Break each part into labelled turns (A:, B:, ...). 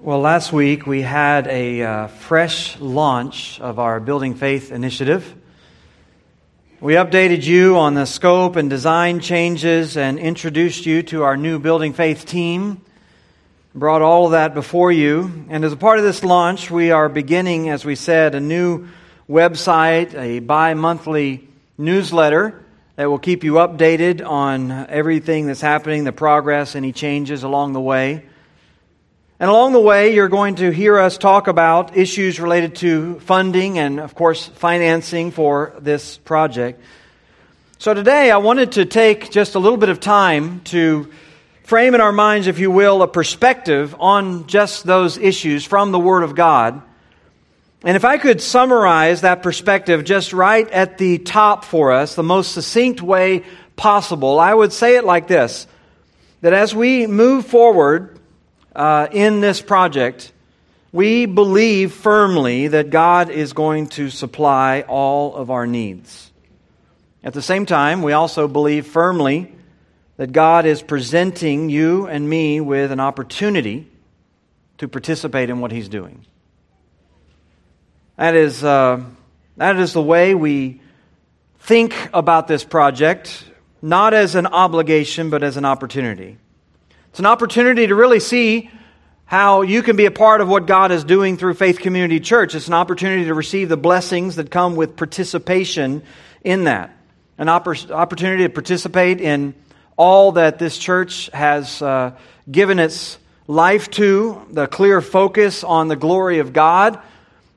A: Well, last week we had a uh, fresh launch of our Building Faith initiative. We updated you on the scope and design changes and introduced you to our new Building Faith team. Brought all of that before you. And as a part of this launch, we are beginning, as we said, a new website, a bi monthly newsletter that will keep you updated on everything that's happening, the progress, any changes along the way. And along the way, you're going to hear us talk about issues related to funding and, of course, financing for this project. So today, I wanted to take just a little bit of time to frame in our minds, if you will, a perspective on just those issues from the Word of God. And if I could summarize that perspective just right at the top for us, the most succinct way possible, I would say it like this that as we move forward uh, in this project, we believe firmly that God is going to supply all of our needs. At the same time, we also believe firmly that God is presenting you and me with an opportunity to participate in what He's doing. That is, uh, that is the way we think about this project, not as an obligation, but as an opportunity. It's an opportunity to really see how you can be a part of what God is doing through Faith Community Church. It's an opportunity to receive the blessings that come with participation in that. An opportunity to participate in all that this church has uh, given its life to, the clear focus on the glory of God,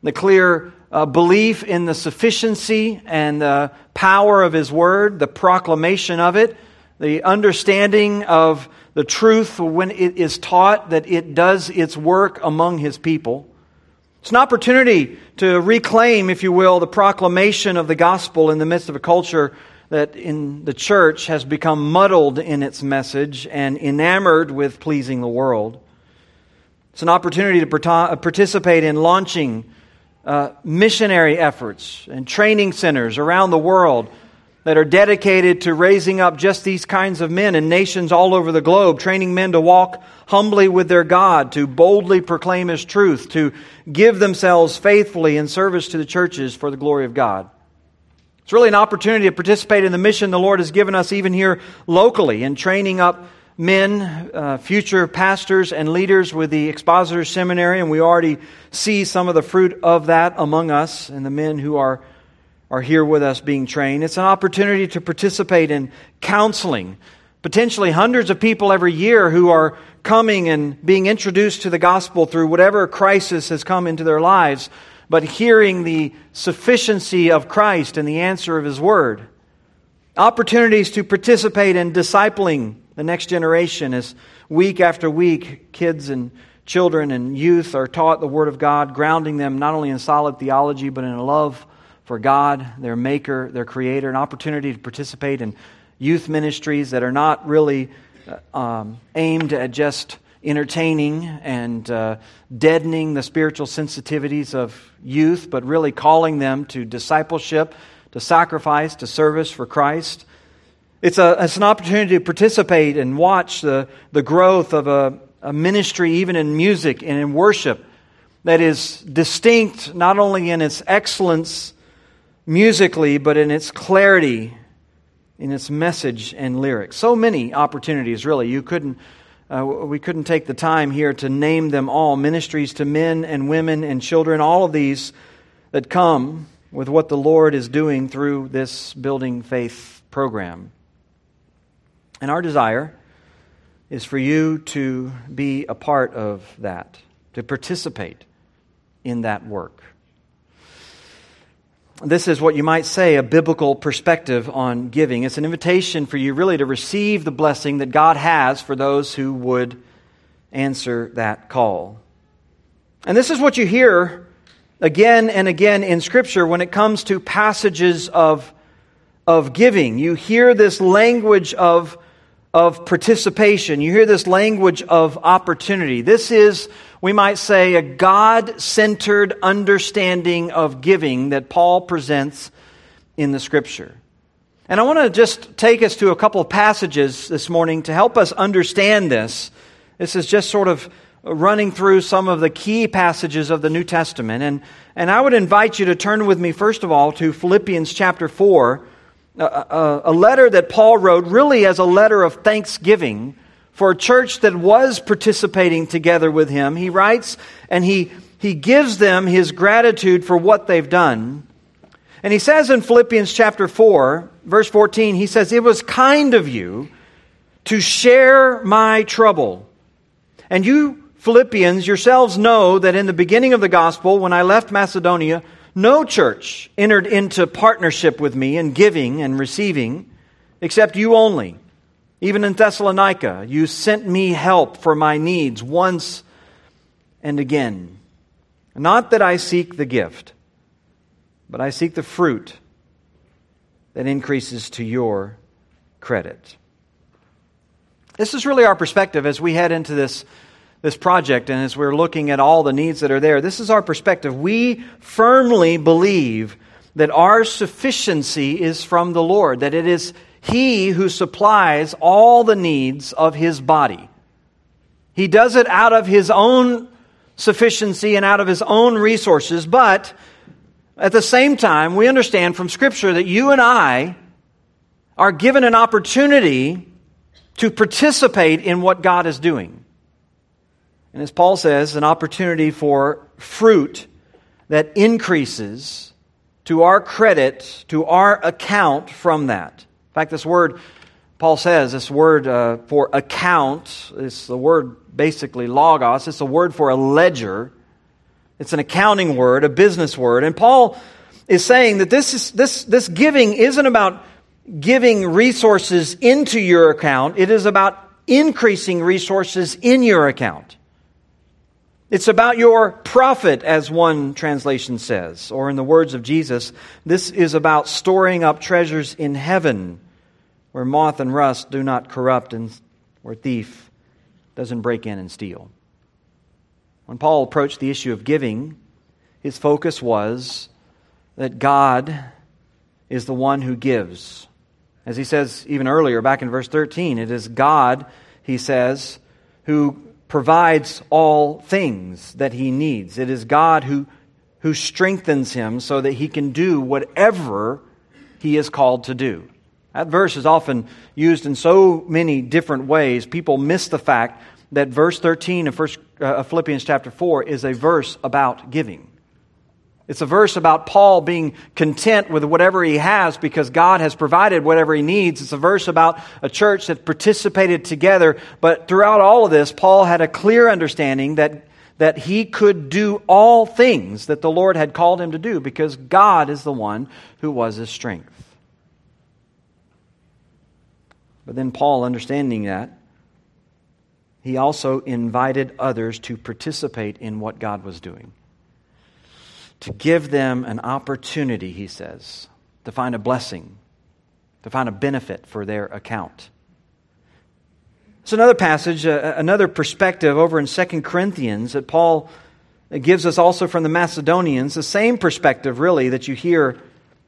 A: the clear uh, belief in the sufficiency and the power of His Word, the proclamation of it, the understanding of the truth when it is taught that it does its work among his people. It's an opportunity to reclaim, if you will, the proclamation of the gospel in the midst of a culture that in the church has become muddled in its message and enamored with pleasing the world. It's an opportunity to participate in launching uh, missionary efforts and training centers around the world that are dedicated to raising up just these kinds of men in nations all over the globe, training men to walk humbly with their God, to boldly proclaim His truth, to give themselves faithfully in service to the churches for the glory of God. It's really an opportunity to participate in the mission the Lord has given us, even here locally, in training up men, uh, future pastors, and leaders with the Expositor Seminary, and we already see some of the fruit of that among us and the men who are are here with us being trained. It's an opportunity to participate in counseling. Potentially hundreds of people every year who are coming and being introduced to the gospel through whatever crisis has come into their lives, but hearing the sufficiency of Christ and the answer of His Word. Opportunities to participate in discipling the next generation as week after week kids and children and youth are taught the Word of God, grounding them not only in solid theology, but in a love for God, their maker, their creator, an opportunity to participate in youth ministries that are not really uh, um, aimed at just entertaining and uh, deadening the spiritual sensitivities of youth, but really calling them to discipleship, to sacrifice, to service for Christ. It's, a, it's an opportunity to participate and watch the, the growth of a, a ministry, even in music and in worship, that is distinct not only in its excellence musically, but in its clarity, in its message and lyrics. So many opportunities, really. You couldn't, uh, we couldn't take the time here to name them all. Ministries to men and women and children, all of these that come with what the Lord is doing through this Building Faith program. And our desire is for you to be a part of that, to participate in that work this is what you might say a biblical perspective on giving. It's an invitation for you really to receive the blessing that God has for those who would answer that call. And this is what you hear again and again in Scripture when it comes to passages of, of giving. You hear this language of, of participation, you hear this language of opportunity. This is we might say, a God centered understanding of giving that Paul presents in the Scripture. And I want to just take us to a couple of passages this morning to help us understand this. This is just sort of running through some of the key passages of the New Testament. And, and I would invite you to turn with me, first of all, to Philippians chapter 4, a, a, a letter that Paul wrote really as a letter of thanksgiving for a church that was participating together with him. He writes and he, he gives them his gratitude for what they've done. And he says in Philippians chapter 4, verse 14, he says, It was kind of you to share my trouble. And you, Philippians, yourselves know that in the beginning of the gospel, when I left Macedonia, no church entered into partnership with me in giving and receiving, except you only. Even in Thessalonica, you sent me help for my needs once and again. Not that I seek the gift, but I seek the fruit that increases to your credit. This is really our perspective as we head into this, this project and as we're looking at all the needs that are there. This is our perspective. We firmly believe that our sufficiency is from the Lord, that it is he who supplies all the needs of his body. He does it out of his own sufficiency and out of his own resources, but at the same time, we understand from Scripture that you and I are given an opportunity to participate in what God is doing. And as Paul says, an opportunity for fruit that increases to our credit, to our account from that. In fact, this word, Paul says, this word uh, for account, is the word basically logos, it's a word for a ledger. It's an accounting word, a business word. And Paul is saying that this, is, this, this giving isn't about giving resources into your account, it is about increasing resources in your account. It's about your profit, as one translation says. Or, in the words of Jesus, this is about storing up treasures in heaven where moth and rust do not corrupt and where thief doesn't break in and steal. When Paul approached the issue of giving, his focus was that God is the one who gives. As he says even earlier, back in verse 13, it is God, he says, who provides all things that he needs. It is God who, who strengthens him so that he can do whatever he is called to do. That verse is often used in so many different ways. People miss the fact that verse 13 of, First, uh, Philippians chapter 4 is a verse about giving. It's a verse about Paul being content with whatever he has because God has provided whatever he needs. It's a verse about a church that participated together. But throughout all of this, Paul had a clear understanding that, that he could do all things that the Lord had called him to do because God is the one who was his strength. But then Paul, understanding that, he also invited others to participate in what God was doing to give them an opportunity, he says, to find a blessing, to find a benefit for their account. It's another passage, uh, another perspective over in 2 Corinthians that Paul gives us also from the Macedonians, the same perspective, really, that you hear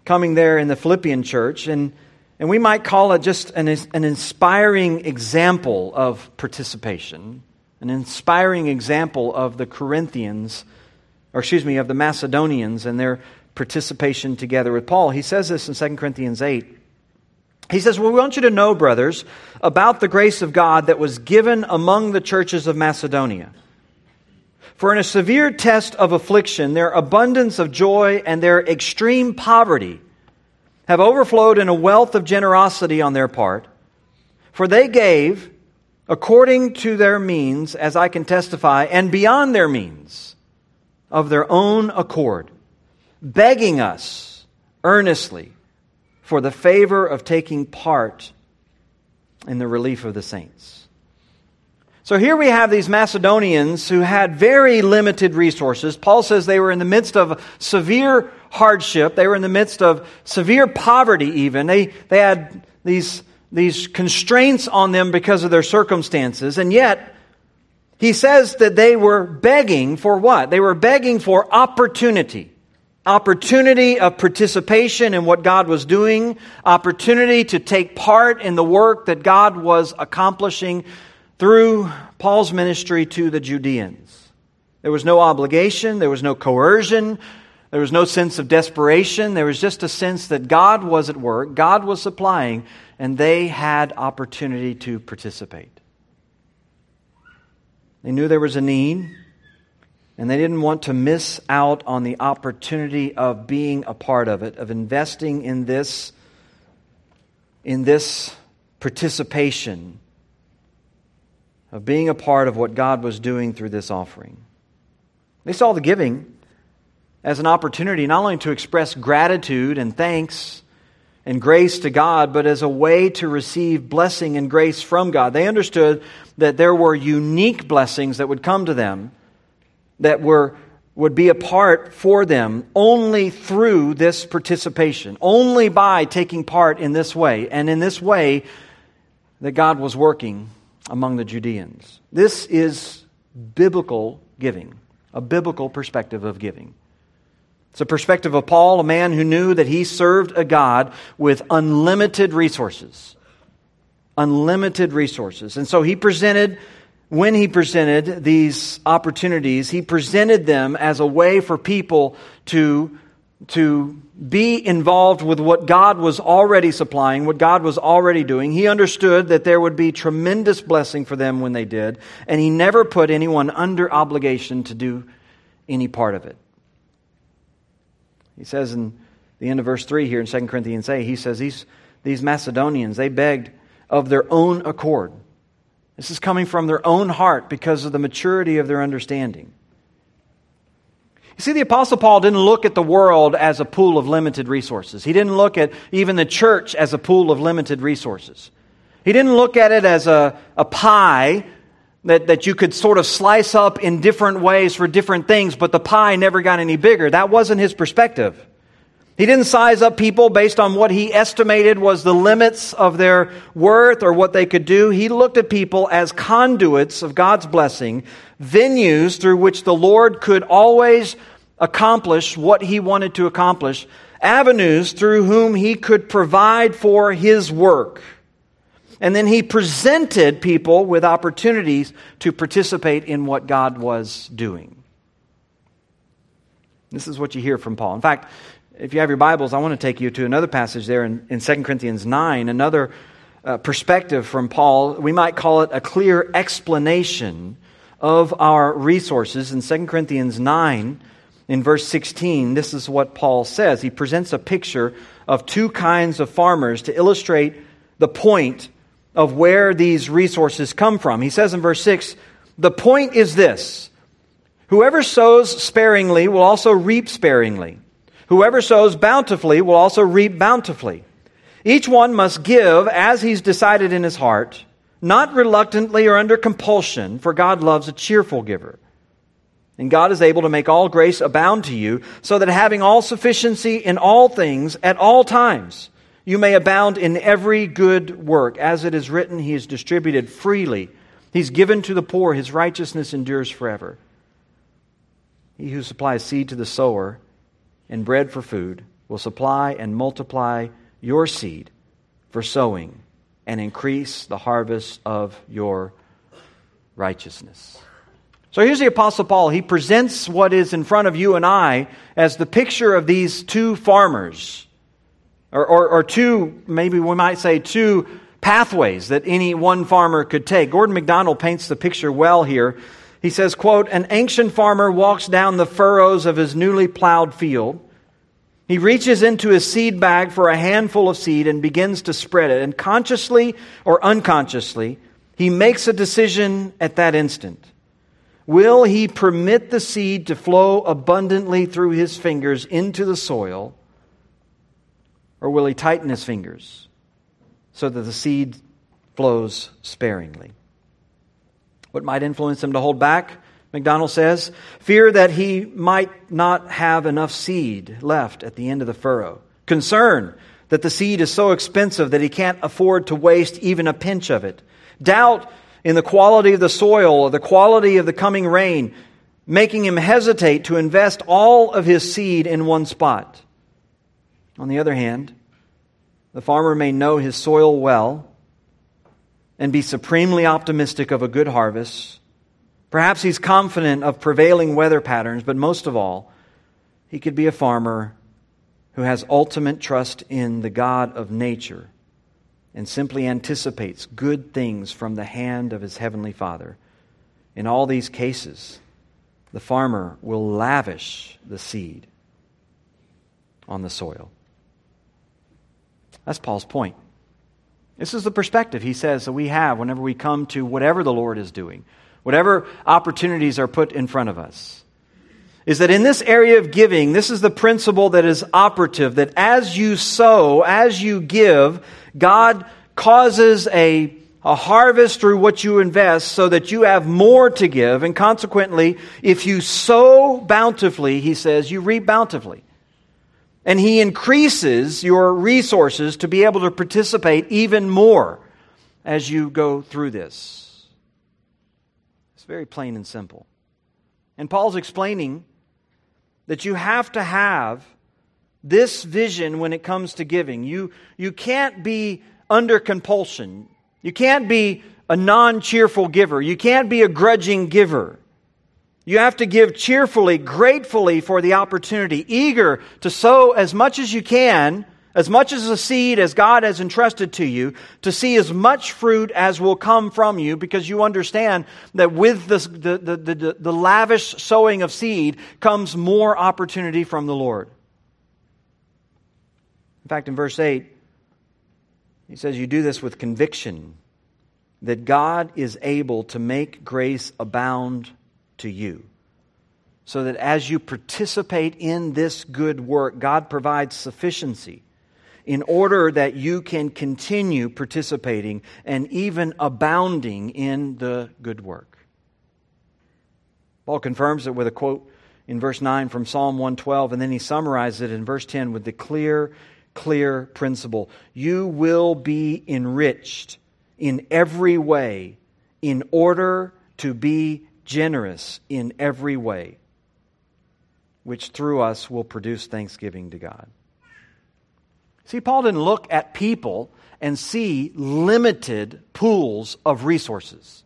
A: coming there in the Philippian church. And, and we might call it just an, an inspiring example of participation, an inspiring example of the Corinthians or excuse me, of the Macedonians and their participation together with Paul. He says this in 2 Corinthians 8. He says, Well, we want you to know, brothers, about the grace of God that was given among the churches of Macedonia. For in a severe test of affliction, their abundance of joy and their extreme poverty have overflowed in a wealth of generosity on their part. For they gave according to their means, as I can testify, and beyond their means of their own accord, begging us earnestly for the favor of taking part in the relief of the saints. So here we have these Macedonians who had very limited resources. Paul says they were in the midst of severe hardship. They were in the midst of severe poverty, even. They, they had these, these constraints on them because of their circumstances. And yet, he says that they were begging for what? They were begging for opportunity. Opportunity of participation in what God was doing, opportunity to take part in the work that God was accomplishing through Paul's ministry to the Judeans. There was no obligation, there was no coercion, there was no sense of desperation. There was just a sense that God was at work, God was supplying, and they had opportunity to participate. They knew there was a need, and they didn't want to miss out on the opportunity of being a part of it, of investing in this, in this participation, of being a part of what God was doing through this offering. They saw the giving as an opportunity not only to express gratitude and thanks and grace to God, but as a way to receive blessing and grace from God. They understood that there were unique blessings that would come to them that were would be a part for them only through this participation, only by taking part in this way, and in this way that God was working among the Judeans. This is biblical giving, a biblical perspective of giving. It's a perspective of Paul, a man who knew that he served a God with unlimited resources. Unlimited resources. And so he presented, when he presented these opportunities, he presented them as a way for people to, to be involved with what God was already supplying, what God was already doing. He understood that there would be tremendous blessing for them when they did, and he never put anyone under obligation to do any part of it. He says in the end of verse 3 here in 2 Corinthians 8, he says, These, these Macedonians, they begged of their own accord. This is coming from their own heart because of the maturity of their understanding. You see, the Apostle Paul didn't look at the world as a pool of limited resources. He didn't look at even the church as a pool of limited resources. He didn't look at it as a, a pie that, that you could sort of slice up in different ways for different things, but the pie never got any bigger. That wasn't his perspective. He didn't size up people based on what he estimated was the limits of their worth or what they could do. He looked at people as conduits of God's blessing, venues through which the Lord could always accomplish what he wanted to accomplish, avenues through whom he could provide for his work. And then he presented people with opportunities to participate in what God was doing. This is what you hear from Paul. In fact, if you have your Bibles, I want to take you to another passage there in, in 2 Corinthians 9, another uh, perspective from Paul. We might call it a clear explanation of our resources. In 2 Corinthians 9, in verse 16, this is what Paul says. He presents a picture of two kinds of farmers to illustrate the point of where these resources come from. He says in verse 6 the point is this whoever sows sparingly will also reap sparingly, whoever sows bountifully will also reap bountifully. Each one must give as he's decided in his heart, not reluctantly or under compulsion, for God loves a cheerful giver. And God is able to make all grace abound to you, so that having all sufficiency in all things at all times, you may abound in every good work. As it is written, He is distributed freely. He's given to the poor. His righteousness endures forever. He who supplies seed to the sower and bread for food will supply and multiply your seed for sowing and increase the harvest of your righteousness. So here's the Apostle Paul. He presents what is in front of you and I as the picture of these two farmers or, or, or two, maybe we might say two pathways that any one farmer could take. Gordon MacDonald paints the picture well here. He says, quote, an ancient farmer walks down the furrows of his newly plowed field. He reaches into his seed bag for a handful of seed and begins to spread it. And consciously or unconsciously, he makes a decision at that instant. Will he permit the seed to flow abundantly through his fingers into the soil? Or will he tighten his fingers so that the seed flows sparingly? What might influence him to hold back? MacDonald says, fear that he might not have enough seed left at the end of the furrow. Concern that the seed is so expensive that he can't afford to waste even a pinch of it. Doubt in the quality of the soil or the quality of the coming rain, making him hesitate to invest all of his seed in one spot. On the other hand, the farmer may know his soil well and be supremely optimistic of a good harvest. Perhaps he's confident of prevailing weather patterns, but most of all, he could be a farmer who has ultimate trust in the God of nature and simply anticipates good things from the hand of his heavenly Father. In all these cases, the farmer will lavish the seed on the soil. That's Paul's point. This is the perspective he says that we have whenever we come to whatever the Lord is doing, whatever opportunities are put in front of us. Is that in this area of giving, this is the principle that is operative that as you sow, as you give, God causes a, a harvest through what you invest so that you have more to give. And consequently, if you sow bountifully, he says, you reap bountifully. And He increases your resources to be able to participate even more as you go through this. It's very plain and simple. And Paul's explaining that you have to have this vision when it comes to giving. You, you can't be under compulsion. You can't be a non cheerful giver. You can't be a grudging giver. You have to give cheerfully, gratefully for the opportunity, eager to sow as much as you can, as much as a seed as God has entrusted to you, to see as much fruit as will come from you, because you understand that with the, the, the, the, the lavish sowing of seed comes more opportunity from the Lord. In fact, in verse 8, he says, You do this with conviction that God is able to make grace abound to you. So that as you participate in this good work, God provides sufficiency in order that you can continue participating and even abounding in the good work. Paul confirms it with a quote in verse 9 from Psalm 112, and then he summarizes it in verse 10 with the clear, clear principle You will be enriched in every way in order to be generous in every way, which through us will produce thanksgiving to God. See, Paul didn't look at people and see limited pools of resources.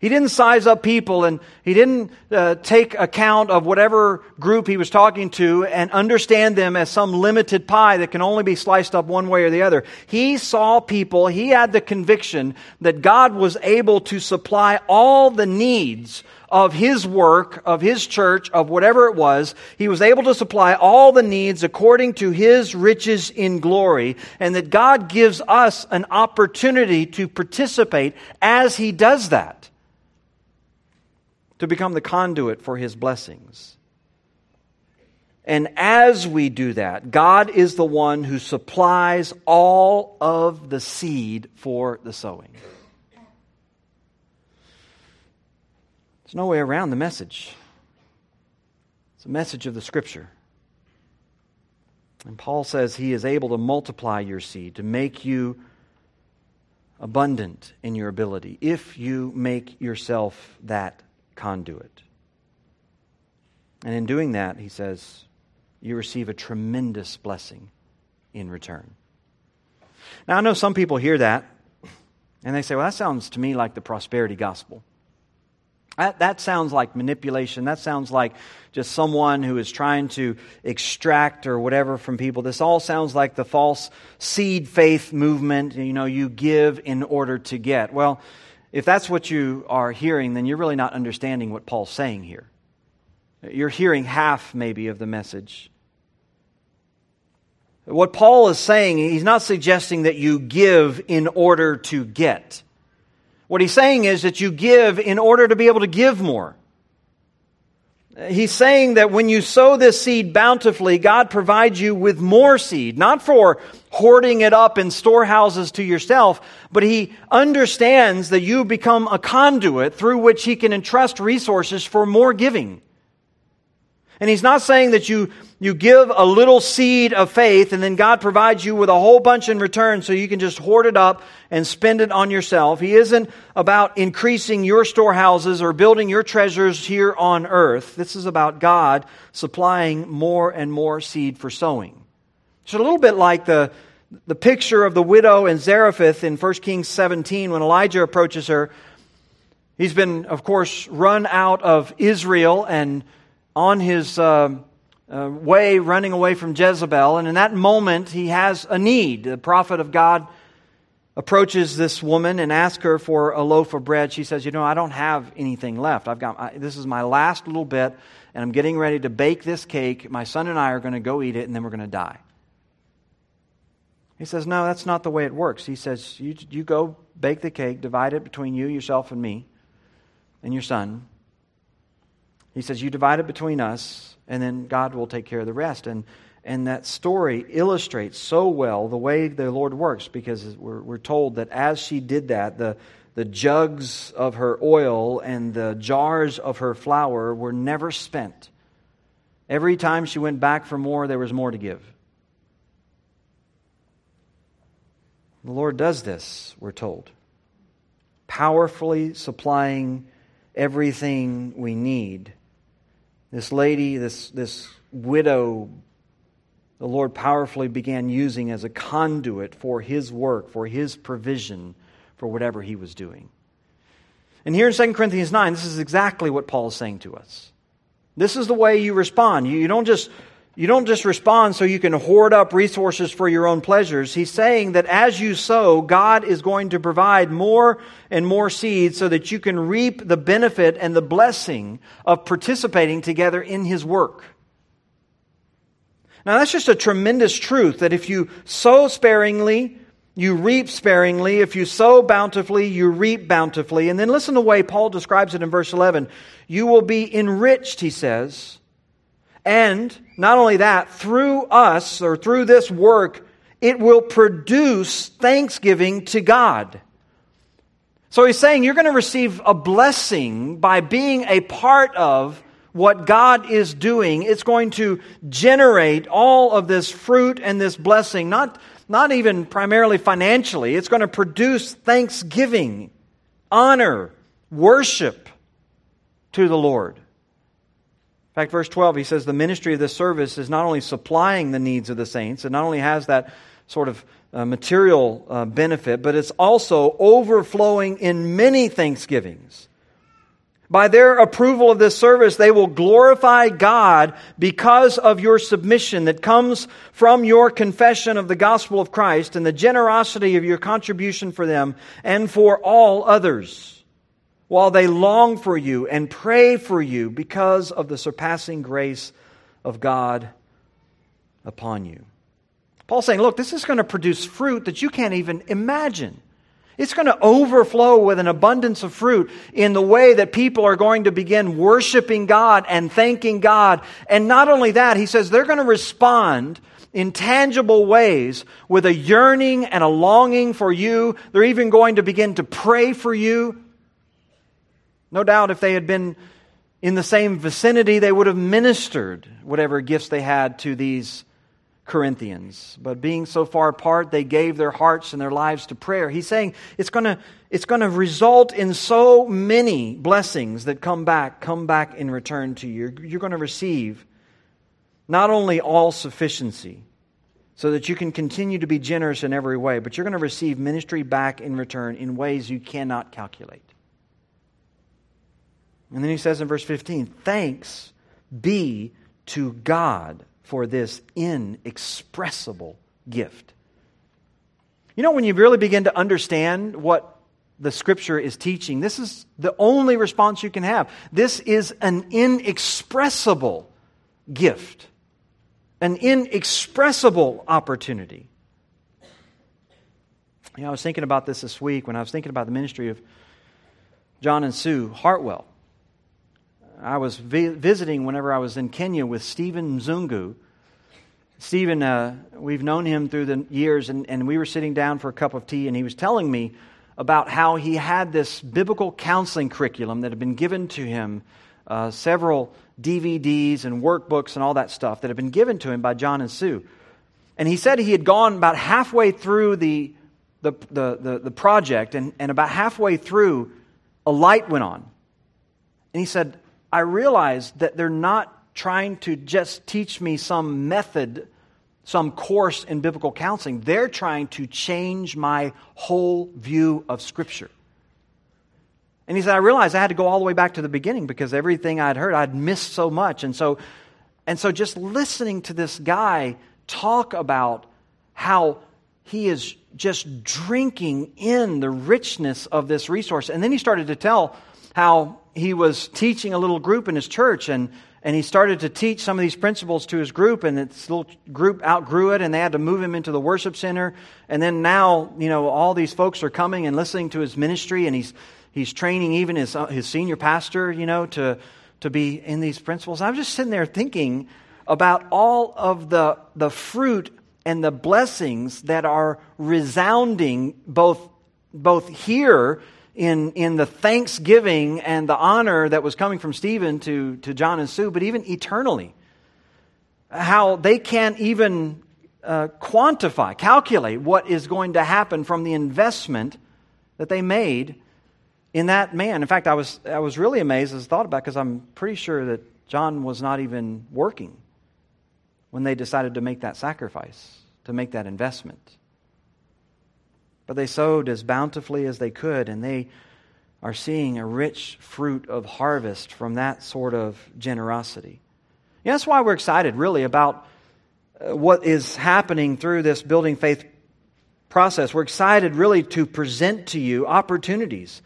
A: He didn't size up people and he didn't uh, take account of whatever group he was talking to and understand them as some limited pie that can only be sliced up one way or the other. He saw people, he had the conviction that God was able to supply all the needs of his work, of his church, of whatever it was. He was able to supply all the needs according to his riches in glory, and that God gives us an opportunity to participate as he does that to become the conduit for his blessings. And as we do that, God is the one who supplies all of the seed for the sowing. There's no way around the message. It's a message of the Scripture. And Paul says he is able to multiply your seed, to make you abundant in your ability, if you make yourself that conduit. And in doing that, he says, you receive a tremendous blessing in return. Now, I know some people hear that and they say, well, that sounds to me like the prosperity gospel. That, that sounds like manipulation. That sounds like just someone who is trying to extract or whatever from people. This all sounds like the false seed faith movement. You know, you give in order to get. Well, if that's what you are hearing, then you're really not understanding what Paul's saying here. You're hearing half, maybe, of the message. What Paul is saying, he's not suggesting that you give in order to get. What he's saying is that you give in order to be able to give more. He's saying that when you sow this seed bountifully, God provides you with more seed, not for hoarding it up in storehouses to yourself, but He understands that you become a conduit through which He can entrust resources for more giving. And he's not saying that you, you give a little seed of faith and then God provides you with a whole bunch in return so you can just hoard it up and spend it on yourself. He isn't about increasing your storehouses or building your treasures here on earth. This is about God supplying more and more seed for sowing. It's a little bit like the, the picture of the widow in Zarephath in 1 Kings 17 when Elijah approaches her. He's been, of course, run out of Israel and on his uh, uh, way, running away from Jezebel. And in that moment, he has a need. The prophet of God approaches this woman and asks her for a loaf of bread. She says, You know, I don't have anything left. I've got, I, this is my last little bit, and I'm getting ready to bake this cake. My son and I are going to go eat it, and then we're going to die. He says, No, that's not the way it works. He says, You, you go bake the cake, divide it between you, yourself, and me, and your son. He says, You divide it between us, and then God will take care of the rest. And, and that story illustrates so well the way the Lord works because we're, we're told that as she did that, the, the jugs of her oil and the jars of her flour were never spent. Every time she went back for more, there was more to give. The Lord does this, we're told, powerfully supplying everything we need. This lady, this, this widow, the Lord powerfully began using as a conduit for His work, for His provision, for whatever He was doing. And here in 2 Corinthians 9, this is exactly what Paul is saying to us. This is the way you respond. You, you don't just you don't just respond so you can hoard up resources for your own pleasures. He's saying that as you sow, God is going to provide more and more seeds so that you can reap the benefit and the blessing of participating together in His work. Now, that's just a tremendous truth that if you sow sparingly, you reap sparingly. If you sow bountifully, you reap bountifully. And then listen to the way Paul describes it in verse 11. You will be enriched, he says and not only that, through us or through this work, it will produce thanksgiving to God. So he's saying you're going to receive a blessing by being a part of what God is doing. It's going to generate all of this fruit and this blessing, not, not even primarily financially. It's going to produce thanksgiving, honor, worship to the Lord fact, verse 12, he says the ministry of this service is not only supplying the needs of the saints, it not only has that sort of uh, material uh, benefit, but it's also overflowing in many thanksgivings. By their approval of this service, they will glorify God because of your submission that comes from your confession of the gospel of Christ and the generosity of your contribution for them and for all others while they long for you and pray for you because of the surpassing grace of God upon you. Paul's saying, look, this is going to produce fruit that you can't even imagine. It's going to overflow with an abundance of fruit in the way that people are going to begin worshiping God and thanking God. And not only that, he says they're going to respond in tangible ways with a yearning and a longing for you. They're even going to begin to pray for you. No doubt if they had been in the same vicinity, they would have ministered whatever gifts they had to these Corinthians. But being so far apart, they gave their hearts and their lives to prayer. He's saying it's going to, it's going to result in so many blessings that come back, come back in return to you. You're going to receive not only all sufficiency, so that you can continue to be generous in every way, but you're going to receive ministry back in return in ways you cannot calculate. And then he says in verse 15, Thanks be to God for this inexpressible gift. You know, when you really begin to understand what the scripture is teaching, this is the only response you can have. This is an inexpressible gift, an inexpressible opportunity. You know, I was thinking about this this week when I was thinking about the ministry of John and Sue Hartwell. I was vi- visiting whenever I was in Kenya with Stephen Mzungu. Stephen, uh, we've known him through the years, and, and we were sitting down for a cup of tea, and he was telling me about how he had this biblical counseling curriculum that had been given to him, uh, several DVDs and workbooks and all that stuff that had been given to him by John and Sue. And he said he had gone about halfway through the, the, the, the, the project, and, and about halfway through, a light went on. And he said, I realized that they're not trying to just teach me some method some course in biblical counseling. They're trying to change my whole view of Scripture. And he said, I realized I had to go all the way back to the beginning because everything I'd heard, I'd missed so much. And so, and so just listening to this guy talk about how he is just drinking in the richness of this resource. And then he started to tell how he was teaching a little group in his church and and he started to teach some of these principles to his group and this little group outgrew it and they had to move him into the worship center. And then now you know all these folks are coming and listening to his ministry and he's he's training even his, uh, his senior pastor you know to to be in these principles. I'm just sitting there thinking about all of the the fruit and the blessings that are resounding both both here in, in the thanksgiving and the honor that was coming from Stephen to, to John and Sue, but even eternally. How they can't even uh, quantify, calculate what is going to happen from the investment that they made in that man. In fact, I was, I was really amazed as I thought about because I'm pretty sure that John was not even working when they decided to make that sacrifice, to make that investment. But they sowed as bountifully as they could, and they are seeing a rich fruit of harvest from that sort of generosity. That's why we're excited, really, about uh, what is happening through this building faith process. We're excited, really, to present to you opportunities,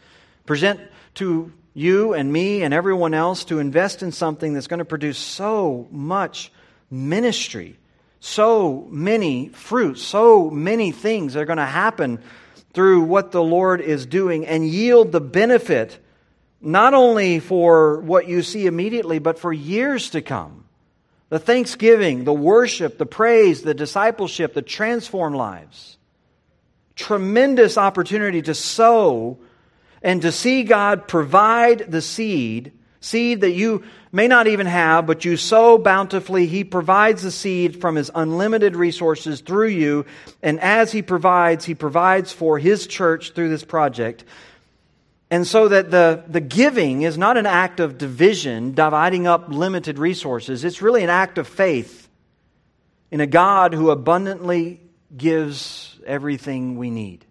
A: present to you and me and everyone else to invest in something that's going to produce so much ministry so many fruits, so many things are going to happen through what the Lord is doing and yield the benefit not only for what you see immediately, but for years to come. The thanksgiving, the worship, the praise, the discipleship, the transformed lives. Tremendous opportunity to sow and to see God provide the seed seed that you may not even have, but you sow bountifully. He provides the seed from His unlimited resources through you. And as He provides, He provides for His church through this project. And so that the, the giving is not an act of division, dividing up limited resources. It's really an act of faith in a God who abundantly gives everything we need.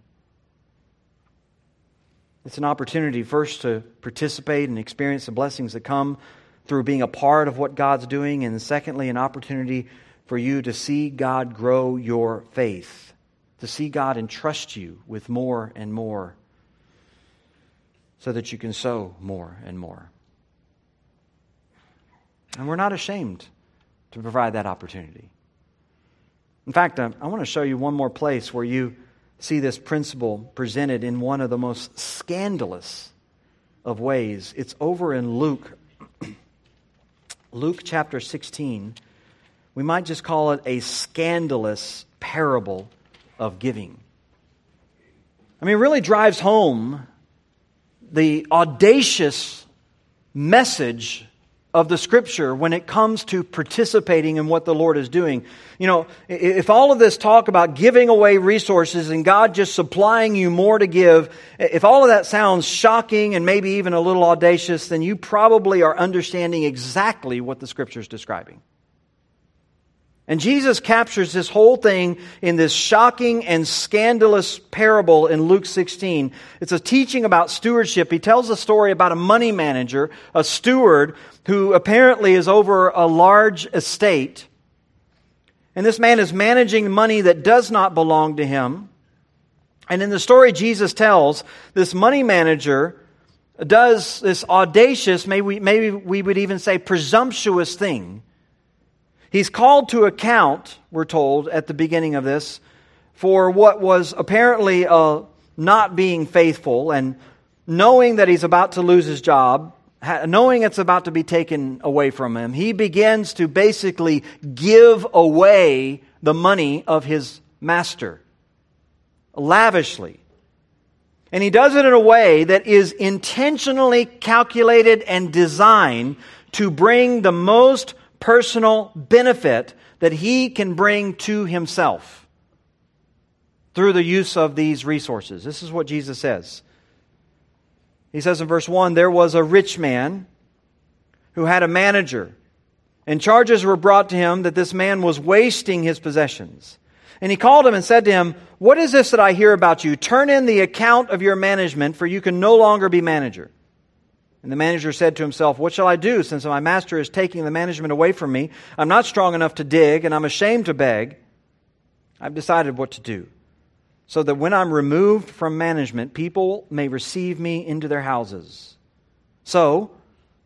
A: It's an opportunity first to participate and experience the blessings that come through being a part of what God's doing, and secondly, an opportunity for you to see God grow your faith, to see God entrust you with more and more so that you can sow more and more. And we're not ashamed to provide that opportunity. In fact, uh, I want to show you one more place where you see this principle presented in one of the most scandalous of ways. It's over in Luke, Luke chapter 16. We might just call it a scandalous parable of giving. I mean, it really drives home the audacious message of the scripture when it comes to participating in what the Lord is doing. You know, if all of this talk about giving away resources and God just supplying you more to give, if all of that sounds shocking and maybe even a little audacious, then you probably are understanding exactly what the scripture is describing. And Jesus captures this whole thing in this shocking and scandalous parable in Luke 16. It's a teaching about stewardship. He tells a story about a money manager, a steward, who apparently is over a large estate. And this man is managing money that does not belong to him. And in the story Jesus tells, this money manager does this audacious, maybe we, maybe we would even say presumptuous thing. He's called to account, we're told at the beginning of this, for what was apparently uh, not being faithful and knowing that he's about to lose his job, knowing it's about to be taken away from him, he begins to basically give away the money of his master lavishly. And he does it in a way that is intentionally calculated and designed to bring the most personal benefit that he can bring to himself through the use of these resources. This is what Jesus says. He says in verse 1 there was a rich man who had a manager And charges were brought to him that this man was wasting his possessions. And he called him and said to him, What is this that I hear about you? Turn in the account of your management, for you can no longer be manager. And the manager said to himself, What shall I do since my master is taking the management away from me? I'm not strong enough to dig, and I'm ashamed to beg. I've decided what to do, so that when I'm removed from management, people may receive me into their houses. So,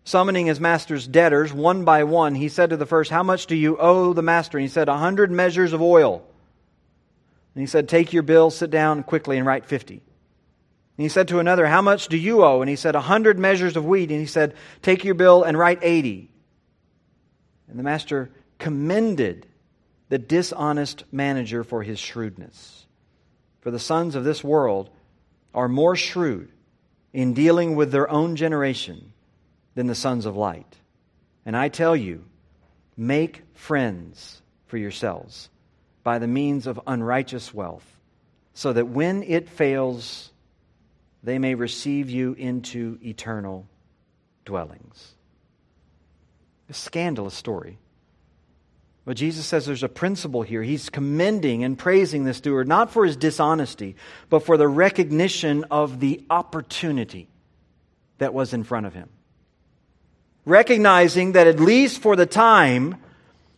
A: summoning his master's debtors one by one, he said to the first, How much do you owe the master? And he said, A hundred measures of oil. And he said, Take your bill, sit down quickly, and write fifty. And he said to another, How much do you owe? And he said, A hundred measures of wheat. And he said, Take your bill and write eighty. And the master commended the dishonest manager for his shrewdness. For the sons of this world are more shrewd in dealing with their own generation than the sons of light. And I tell you, make friends for yourselves by the means of unrighteous wealth, so that when it fails, they may receive you into eternal dwellings. A scandalous story. But Jesus says there's a principle here. He's commending and praising this steward, not for his dishonesty, but for the recognition of the opportunity that was in front of him. Recognizing that at least for the time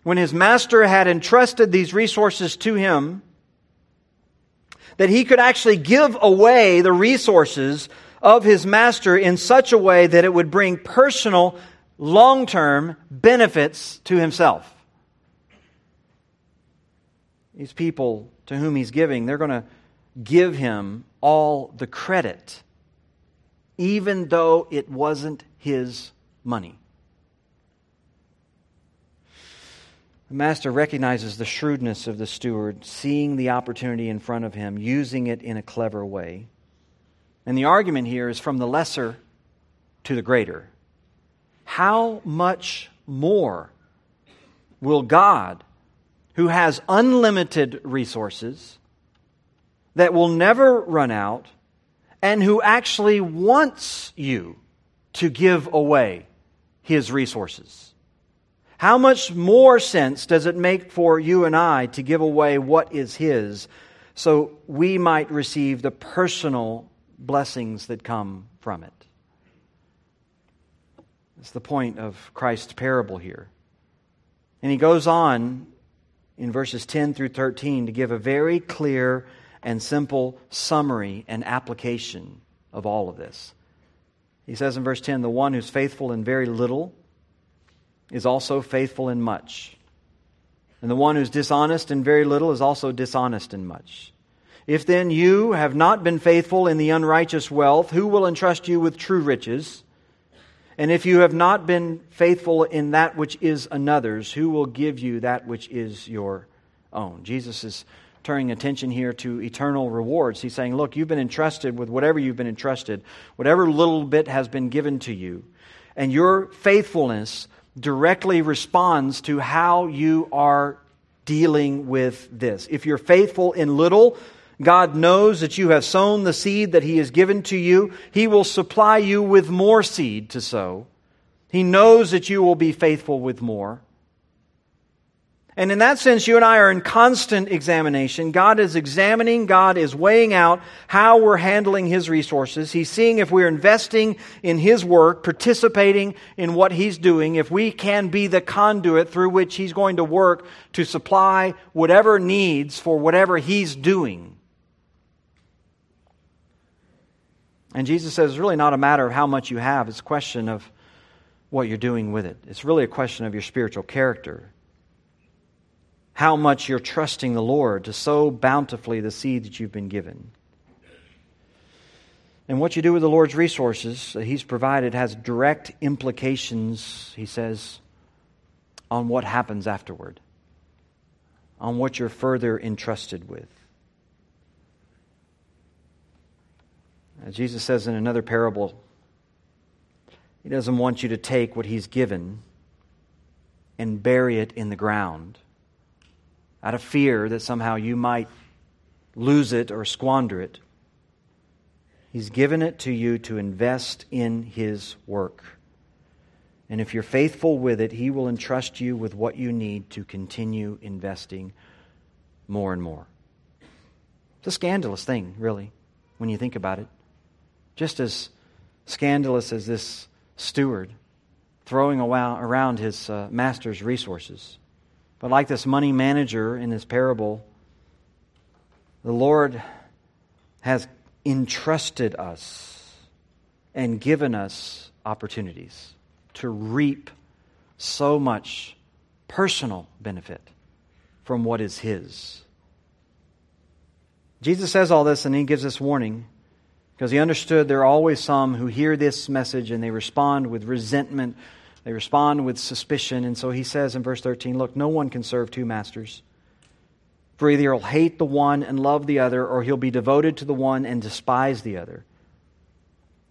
A: when his master had entrusted these resources to him, that he could actually give away the resources of his master in such a way that it would bring personal, long term benefits to himself. These people to whom he's giving, they're going to give him all the credit, even though it wasn't his money. The master recognizes the shrewdness of the steward, seeing the opportunity in front of him, using it in a clever way. And the argument here is from the lesser to the greater. How much more will God, who has unlimited resources that will never run out, and who actually wants you to give away his resources? How much more sense does it make for you and I to give away what is His so we might receive the personal blessings that come from it? That's the point of Christ's parable here. And he goes on in verses 10 through 13 to give a very clear and simple summary and application of all of this. He says in verse 10 The one who's faithful in very little is also faithful in much. And the one who's dishonest in very little is also dishonest in much. If then you have not been faithful in the unrighteous wealth, who will entrust you with true riches? And if you have not been faithful in that which is another's, who will give you that which is your own? Jesus is turning attention here to eternal rewards. He's saying, Look, you've been entrusted with whatever you've been entrusted, whatever little bit has been given to you, and your faithfulness directly responds to how you are dealing with this. If you're faithful in little, God knows that you have sown the seed that He has given to you. He will supply you with more seed to sow. He knows that you will be faithful with more. And in that sense, you and I are in constant examination. God is examining, God is weighing out how we're handling His resources. He's seeing if we're investing in His work, participating in what He's doing, if we can be the conduit through which He's going to work to supply whatever needs for whatever He's doing. And Jesus says it's really not a matter of how much you have, it's a question of what you're doing with it. It's really a question of your spiritual character how much you're trusting the Lord to sow bountifully the seed that you've been given. And what you do with the Lord's resources that He's provided has direct implications, he says, on what happens afterward, on what you're further entrusted with. As Jesus says in another parable, He doesn't want you to take what He's given and bury it in the ground out of fear that somehow you might lose it or squander it. He's given it to you to invest in His work. And if you're faithful with it, He will entrust you with what you need to continue investing more and more. It's a scandalous thing, really, when you think about it. Just as scandalous as this steward throwing around his uh, master's resources. But like this money manager in this parable, the Lord has entrusted us and given us opportunities to reap so much personal benefit from what is His. Jesus says all this and He gives us warning because He understood there are always some who hear this message and they respond with resentment, they respond with suspicion. And so He says in verse 13, Look, no one can serve two masters. For either he'll hate the one and love the other, or he'll be devoted to the one and despise the other.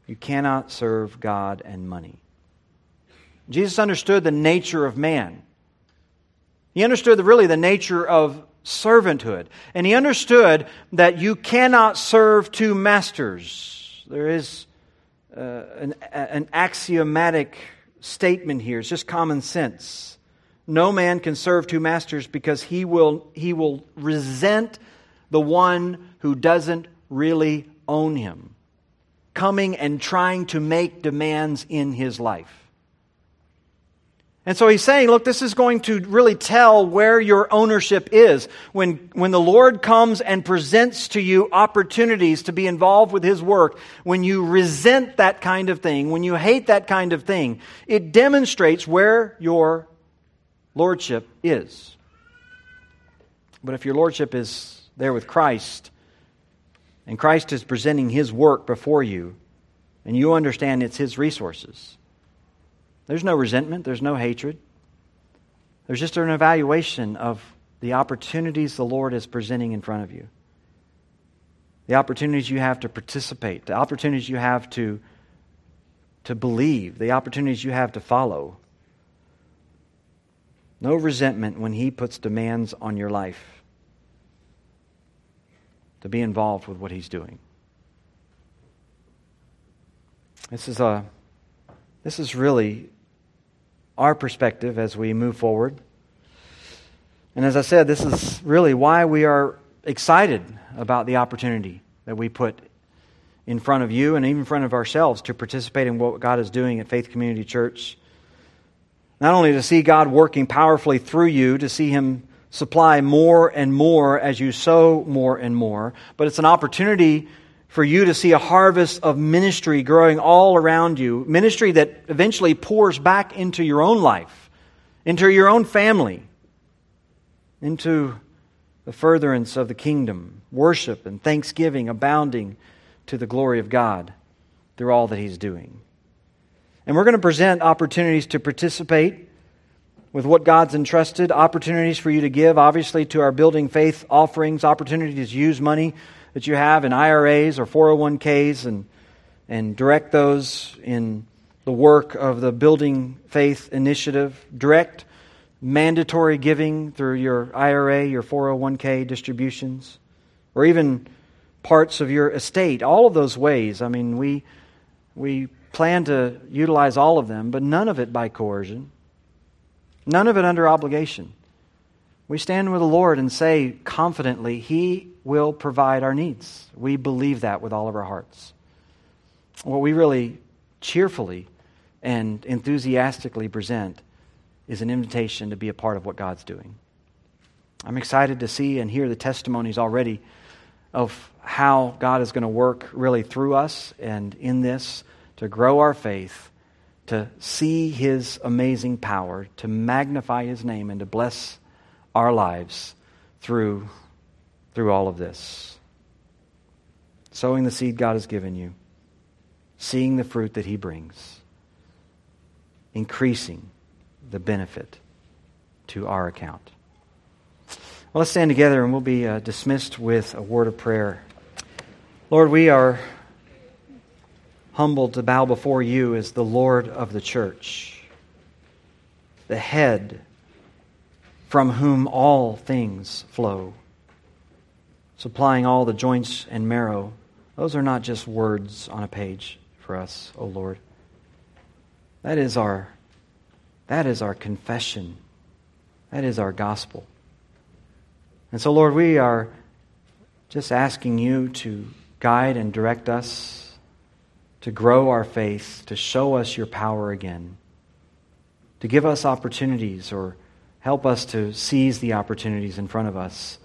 A: You cannot serve God and money. Jesus understood the nature of man. He understood really the nature of servanthood. And he understood that you cannot serve two masters. There is uh, an, an axiomatic statement here, it's just common sense. No man can serve two masters because he will, he will resent the one who doesn't really own him, coming and trying to make demands in his life. And so he's saying, look, this is going to really tell where your ownership is. When, when the Lord comes and presents to you opportunities to be involved with his work, when you resent that kind of thing, when you hate that kind of thing, it demonstrates where your lordship is. But if your lordship is there with Christ, and Christ is presenting his work before you, and you understand it's his resources, there's no resentment, there's no hatred. There's just an evaluation of the opportunities the Lord is presenting in front of you. The opportunities you have to participate, the opportunities you have to, to believe, the opportunities you have to follow. No resentment when He puts demands on your life to be involved with what He's doing. This is, a, this is really our perspective as we move forward. And as I said, this is really why we are excited about the opportunity that we put in front of you and even in front of ourselves to participate in what God is doing at Faith Community Church. Not only to see God working powerfully through you, to see Him supply more and more as you sow more and more, but it's an opportunity for you to see a harvest of ministry growing all around you. Ministry that eventually pours back into your own life, into your own family, into the furtherance of the kingdom, worship and thanksgiving abounding to the glory of God through all that He's doing. And we're going to present opportunities to participate with what God's entrusted, opportunities for you to give, obviously, to our building faith offerings, opportunities to use money that you have in IRAs or 401ks and, and direct those in the work of the Building Faith Initiative. Direct mandatory giving through your IRA, your 401k distributions, or even parts of your estate. All of those ways. I mean, we, we plan to utilize all of them, but none of it by coercion, none of it under obligation. We stand with the Lord and say confidently, He will provide our needs. We believe that with all of our hearts. What we really cheerfully and enthusiastically present is an invitation to be a part of what God's doing. I'm excited to see and hear the testimonies already of how God is going to work really through us and in this to grow our faith, to see His amazing power, to magnify His name, and to bless our lives through through all of this. Sowing the seed God has given you, seeing the fruit that He brings, increasing the benefit to our account. Well, let's stand together and we'll be uh, dismissed with a word of prayer. Lord, we are humbled to bow before you as the Lord of the church, the head from whom all things flow supplying all the joints and marrow, those are not just words on a page for us, O Lord. That is our That is our confession. That is our gospel. And so, Lord, we are just asking you to guide and direct us, to grow our faith, to show us your power again, to give us opportunities or help us to seize the opportunities in front of us,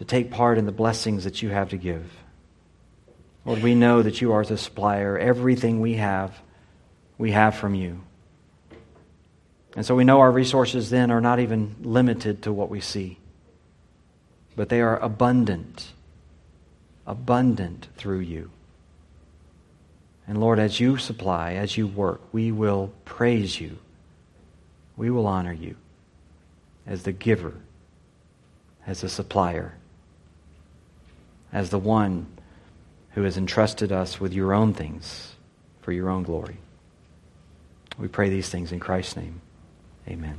A: to take part in the blessings that you have to give. Lord, we know that you are the supplier. Everything we have, we have from you. And so we know our resources then are not even limited to what we see, but they are abundant, abundant through you. And Lord, as you supply, as you work, we will praise you. We will honor you as the giver, as the supplier, as the one who has entrusted us with your own things for your own glory. We pray these things in Christ's name. Amen.